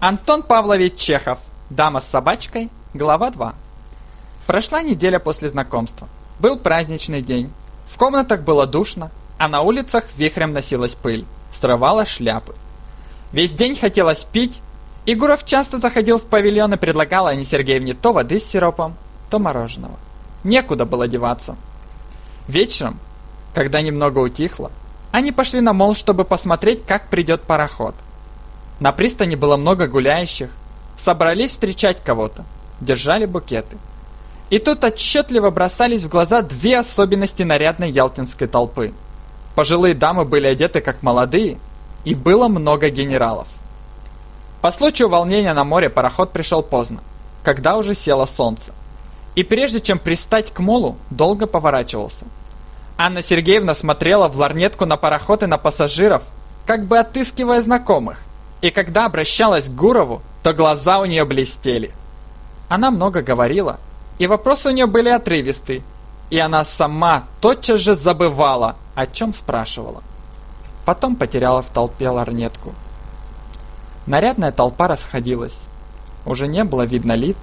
Антон Павлович Чехов. Дама с собачкой. Глава 2. Прошла неделя после знакомства. Был праздничный день. В комнатах было душно, а на улицах вихрем носилась пыль, срывала шляпы. Весь день хотелось пить, и Гуров часто заходил в павильон и предлагал Анне Сергеевне то воды с сиропом, то мороженого. Некуда было деваться. Вечером, когда немного утихло, они пошли на мол, чтобы посмотреть, как придет пароход – на пристани было много гуляющих, собрались встречать кого-то, держали букеты. И тут отчетливо бросались в глаза две особенности нарядной ялтинской толпы. Пожилые дамы были одеты как молодые, и было много генералов. По случаю волнения на море пароход пришел поздно, когда уже село солнце. И прежде чем пристать к молу, долго поворачивался. Анна Сергеевна смотрела в ларнетку на пароход и на пассажиров, как бы отыскивая знакомых. И когда обращалась к Гурову, то глаза у нее блестели. Она много говорила, и вопросы у нее были отрывистые, и она сама тотчас же забывала, о чем спрашивала. Потом потеряла в толпе ларнетку. Нарядная толпа расходилась. Уже не было видно лиц.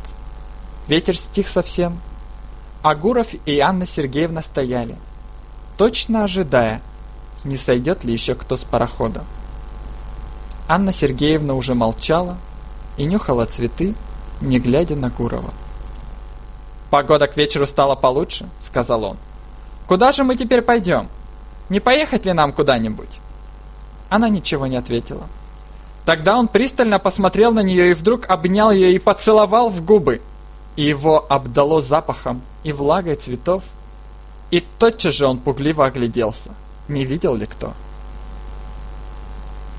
Ветер стих совсем. А Гуров и Анна Сергеевна стояли, точно ожидая, не сойдет ли еще кто с парохода. Анна Сергеевна уже молчала и нюхала цветы, не глядя на Гурова. «Погода к вечеру стала получше», — сказал он. «Куда же мы теперь пойдем? Не поехать ли нам куда-нибудь?» Она ничего не ответила. Тогда он пристально посмотрел на нее и вдруг обнял ее и поцеловал в губы. И его обдало запахом и влагой цветов. И тотчас же он пугливо огляделся. Не видел ли кто?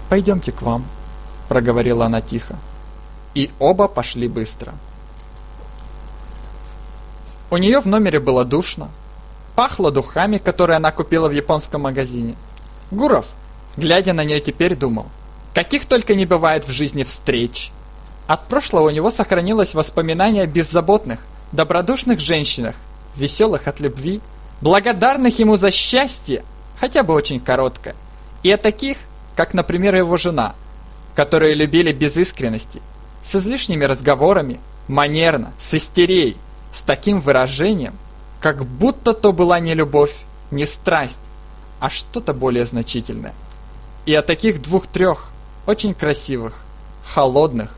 «Пойдемте к вам», — проговорила она тихо. И оба пошли быстро. У нее в номере было душно. Пахло духами, которые она купила в японском магазине. Гуров, глядя на нее теперь, думал, каких только не бывает в жизни встреч. От прошлого у него сохранилось воспоминание о беззаботных, добродушных женщинах, веселых от любви, благодарных ему за счастье, хотя бы очень короткое, и о таких, как, например, его жена, которые любили без искренности, с излишними разговорами, манерно, с истерией, с таким выражением, как будто то была не любовь, не страсть, а что-то более значительное. И о таких двух-трех, очень красивых, холодных,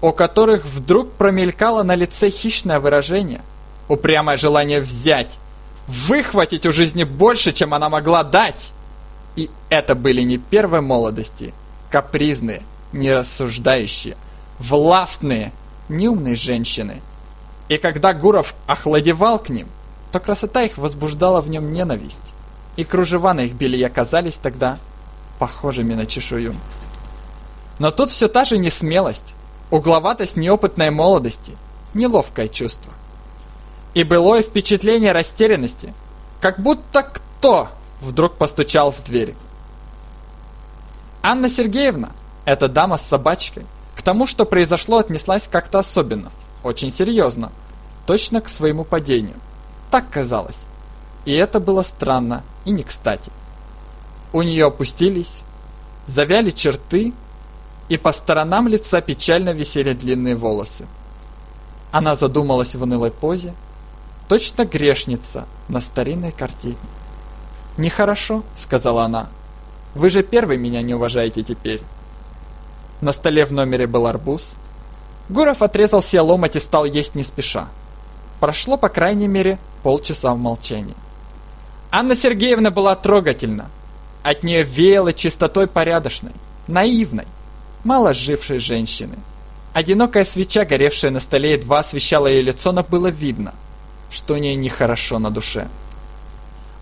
у которых вдруг промелькало на лице хищное выражение, упрямое желание взять, выхватить у жизни больше, чем она могла дать. И это были не первой молодости, капризные, нерассуждающие, властные, неумные женщины. И когда Гуров охладевал к ним, то красота их возбуждала в нем ненависть, и кружева на их белье казались тогда похожими на чешую. Но тут все та же несмелость, угловатость неопытной молодости, неловкое чувство. И былое впечатление растерянности, как будто кто вдруг постучал в дверь. Анна Сергеевна, эта дама с собачкой, к тому, что произошло, отнеслась как-то особенно, очень серьезно, точно к своему падению. Так казалось. И это было странно и не кстати. У нее опустились, завяли черты, и по сторонам лица печально висели длинные волосы. Она задумалась в унылой позе, точно грешница на старинной картине. «Нехорошо», — сказала она. «Вы же первый меня не уважаете теперь». На столе в номере был арбуз. Гуров отрезал себе ломоть и стал есть не спеша. Прошло, по крайней мере, полчаса в молчании. Анна Сергеевна была трогательна. От нее веяло чистотой порядочной, наивной, мало жившей женщины. Одинокая свеча, горевшая на столе, едва освещала ее лицо, но было видно, что у нее нехорошо на душе.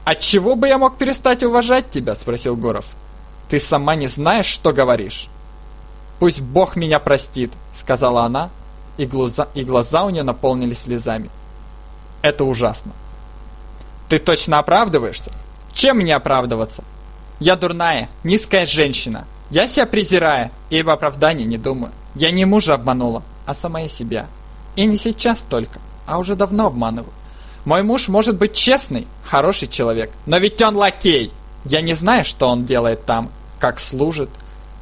«От чего бы я мог перестать уважать тебя?» – спросил Гуров. «Ты сама не знаешь, что говоришь». «Пусть Бог меня простит», – сказала она, и глаза, и глаза у нее наполнились слезами. «Это ужасно». «Ты точно оправдываешься? Чем мне оправдываться? Я дурная, низкая женщина. Я себя презираю, и об оправдании не думаю. Я не мужа обманула, а сама себя. И не сейчас только, а уже давно обманываю. Мой муж может быть честный, хороший человек, но ведь он лакей. Я не знаю, что он делает там, как служит.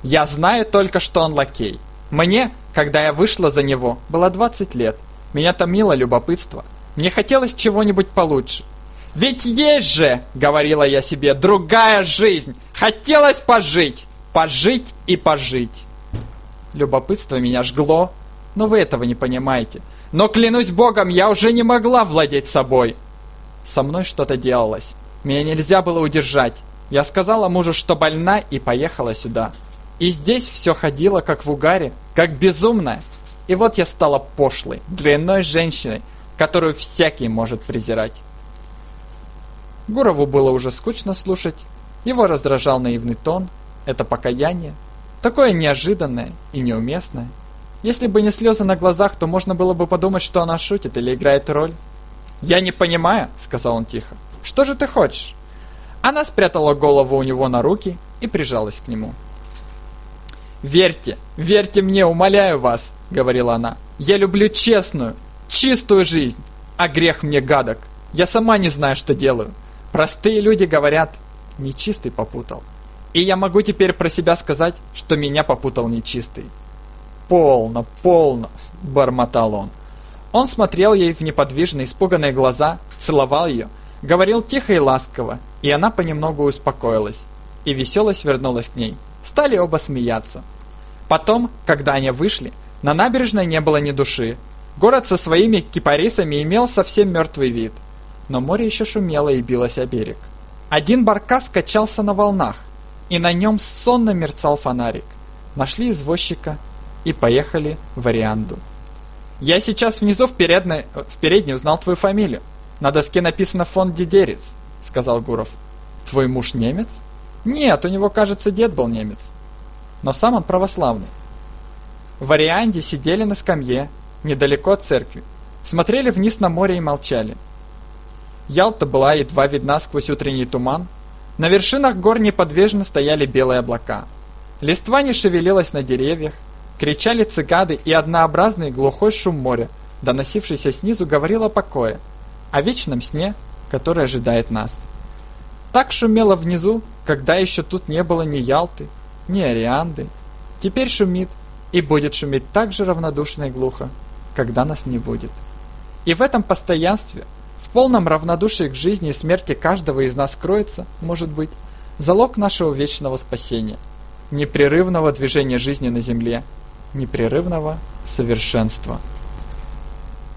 Я знаю только, что он лакей. Мне Когда я вышла за него, было 20 лет. Меня томило любопытство. Мне хотелось чего-нибудь получше. «Ведь есть же, — говорила я себе, — другая жизнь! Хотелось пожить! Пожить и пожить!» Любопытство меня жгло, но вы этого не понимаете. Но клянусь богом, я уже не могла владеть собой. Со мной что-то делалось. Меня нельзя было удержать. Я сказала мужу, что больна, и поехала сюда. И здесь все ходило как в угаре, как безумная. И вот я стала пошлой, дрянной женщиной, которую всякий может презирать. Гурову было уже скучно слушать. Его раздражал наивный тон, это покаяние, такое неожиданное и неуместное. Если бы не слезы на глазах, то можно было бы подумать, что она шутит или играет роль. «Я не понимаю», — сказал он тихо. «Что же ты хочешь?» Она спрятала голову у него на руки и прижалась к нему. «Верьте, верьте мне, умоляю вас», — говорила она. «Я люблю честную, чистую жизнь, а грех мне гадок. Я сама не знаю, что делаю. Простые люди говорят, нечистый попутал. И я могу теперь про себя сказать, что меня попутал нечистый. «Полно, полно!» – бормотал он. Он смотрел ей в неподвижные, испуганные глаза, целовал ее, говорил тихо и ласково, и она понемногу успокоилась. И веселость вернулась к ней. Стали оба смеяться. Потом, когда они вышли, на набережной не было ни души. Город со своими кипарисами имел совсем мертвый вид – но море еще шумело и билось о берег. Один баркас качался на волнах, и на нем сонно мерцал фонарик. Нашли извозчика и поехали в Арианду. «Я сейчас внизу в передней, в передней узнал твою фамилию. На доске написано фон Дидерец», — сказал Гуров. «Твой муж немец?» «Нет, у него, кажется, дед был немец. Но сам он православный». В Арианде сидели на скамье, недалеко от церкви, смотрели вниз на море и молчали. Ялта была едва видна сквозь утренний туман. На вершинах гор неподвижно стояли белые облака. Листва не шевелилась на деревьях, кричали цикады и однообразный глухой шум моря, доносившийся снизу, говорил о покое, о вечном сне, который ожидает нас. Так шумело внизу, когда еще тут не было ни Ялты, ни Арианды. Теперь шумит и будет шуметь так же равнодушно и глухо, когда нас не будет. И в этом постоянстве полном равнодушии к жизни и смерти каждого из нас кроется, может быть, залог нашего вечного спасения, непрерывного движения жизни на земле, непрерывного совершенства.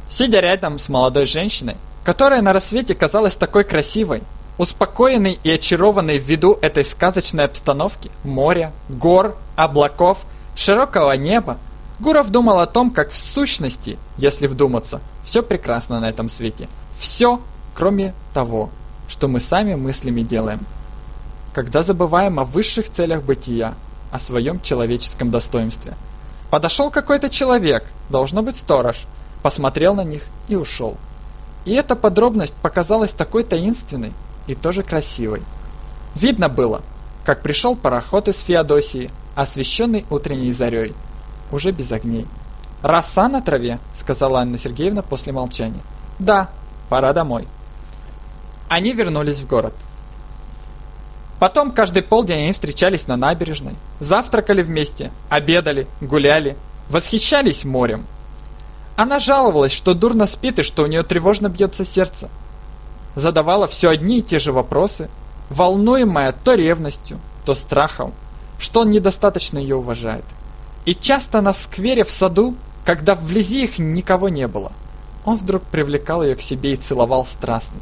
Сидя рядом с молодой женщиной, которая на рассвете казалась такой красивой, успокоенной и очарованной ввиду этой сказочной обстановки, моря, гор, облаков, широкого неба, Гуров думал о том, как в сущности, если вдуматься, все прекрасно на этом свете – все, кроме того, что мы сами мыслями делаем. Когда забываем о высших целях бытия, о своем человеческом достоинстве. Подошел какой-то человек, должно быть сторож, посмотрел на них и ушел. И эта подробность показалась такой таинственной и тоже красивой. Видно было, как пришел пароход из Феодосии, освещенный утренней зарей, уже без огней. «Роса на траве», — сказала Анна Сергеевна после молчания. «Да», Пора домой. Они вернулись в город. Потом каждый полдень они встречались на набережной, завтракали вместе, обедали, гуляли, восхищались морем. Она жаловалась, что дурно спит и что у нее тревожно бьется сердце. Задавала все одни и те же вопросы, волнуемая то ревностью, то страхом, что он недостаточно ее уважает. И часто на сквере в саду, когда вблизи их никого не было – он вдруг привлекал ее к себе и целовал страстно.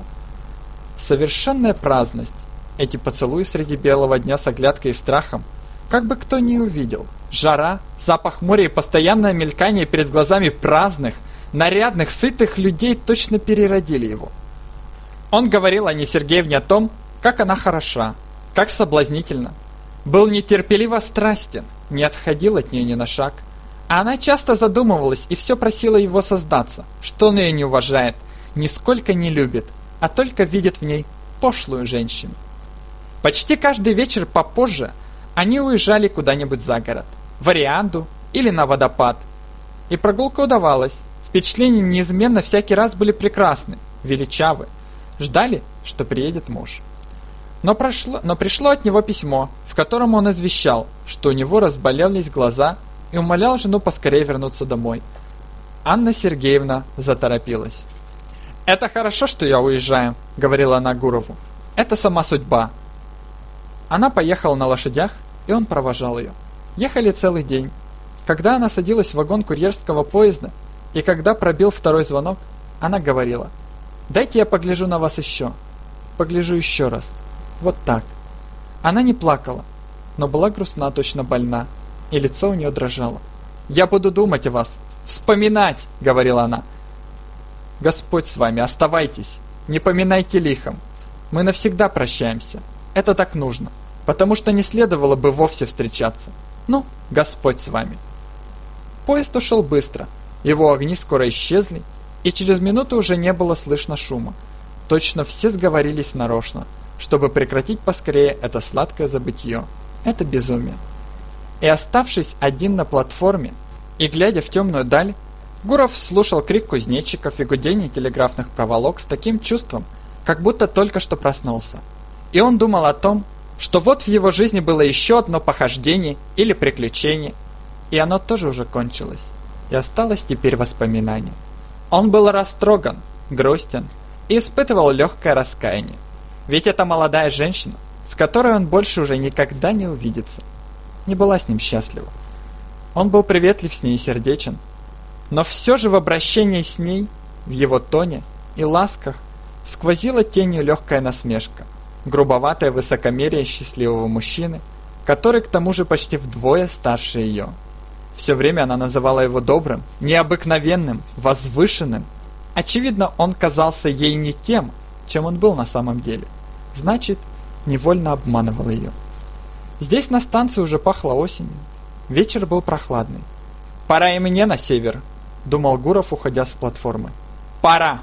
Совершенная праздность, эти поцелуи среди белого дня с оглядкой и страхом, как бы кто ни увидел. Жара, запах моря и постоянное мелькание перед глазами праздных, нарядных, сытых людей точно переродили его. Он говорил Анне Сергеевне о том, как она хороша, как соблазнительна. Был нетерпеливо страстен, не отходил от нее ни на шаг – а она часто задумывалась и все просила его создаться, что он ее не уважает, нисколько не любит, а только видит в ней пошлую женщину. Почти каждый вечер попозже они уезжали куда-нибудь за город, в Арианду или на водопад. И прогулка удавалась. Впечатления неизменно всякий раз были прекрасны, величавы. Ждали, что приедет муж. Но, прошло, но пришло от него письмо, в котором он извещал, что у него разболелись глаза и умолял жену поскорее вернуться домой. Анна Сергеевна заторопилась. «Это хорошо, что я уезжаю», — говорила она Гурову. «Это сама судьба». Она поехала на лошадях, и он провожал ее. Ехали целый день. Когда она садилась в вагон курьерского поезда, и когда пробил второй звонок, она говорила, «Дайте я погляжу на вас еще. Погляжу еще раз. Вот так». Она не плакала, но была грустна, точно больна, и лицо у нее дрожало. «Я буду думать о вас, вспоминать», — говорила она. «Господь с вами, оставайтесь, не поминайте лихом. Мы навсегда прощаемся. Это так нужно, потому что не следовало бы вовсе встречаться. Ну, Господь с вами». Поезд ушел быстро, его огни скоро исчезли, и через минуту уже не было слышно шума. Точно все сговорились нарочно, чтобы прекратить поскорее это сладкое забытье. Это безумие. И оставшись один на платформе и глядя в темную даль, Гуров слушал крик кузнечиков и гудение телеграфных проволок с таким чувством, как будто только что проснулся. И он думал о том, что вот в его жизни было еще одно похождение или приключение, и оно тоже уже кончилось и осталось теперь воспоминание. Он был растроган, грустен и испытывал легкое раскаяние. Ведь эта молодая женщина, с которой он больше уже никогда не увидится, не была с ним счастлива. Он был приветлив с ней и сердечен, но все же в обращении с ней, в его тоне и ласках сквозила тенью легкая насмешка, грубоватое высокомерие счастливого мужчины, который к тому же почти вдвое старше ее. Все время она называла его добрым, необыкновенным, возвышенным. Очевидно, он казался ей не тем, чем он был на самом деле. Значит, невольно обманывал ее. Здесь на станции уже пахло осенью. Вечер был прохладный. «Пора и мне на север», — думал Гуров, уходя с платформы. «Пора!»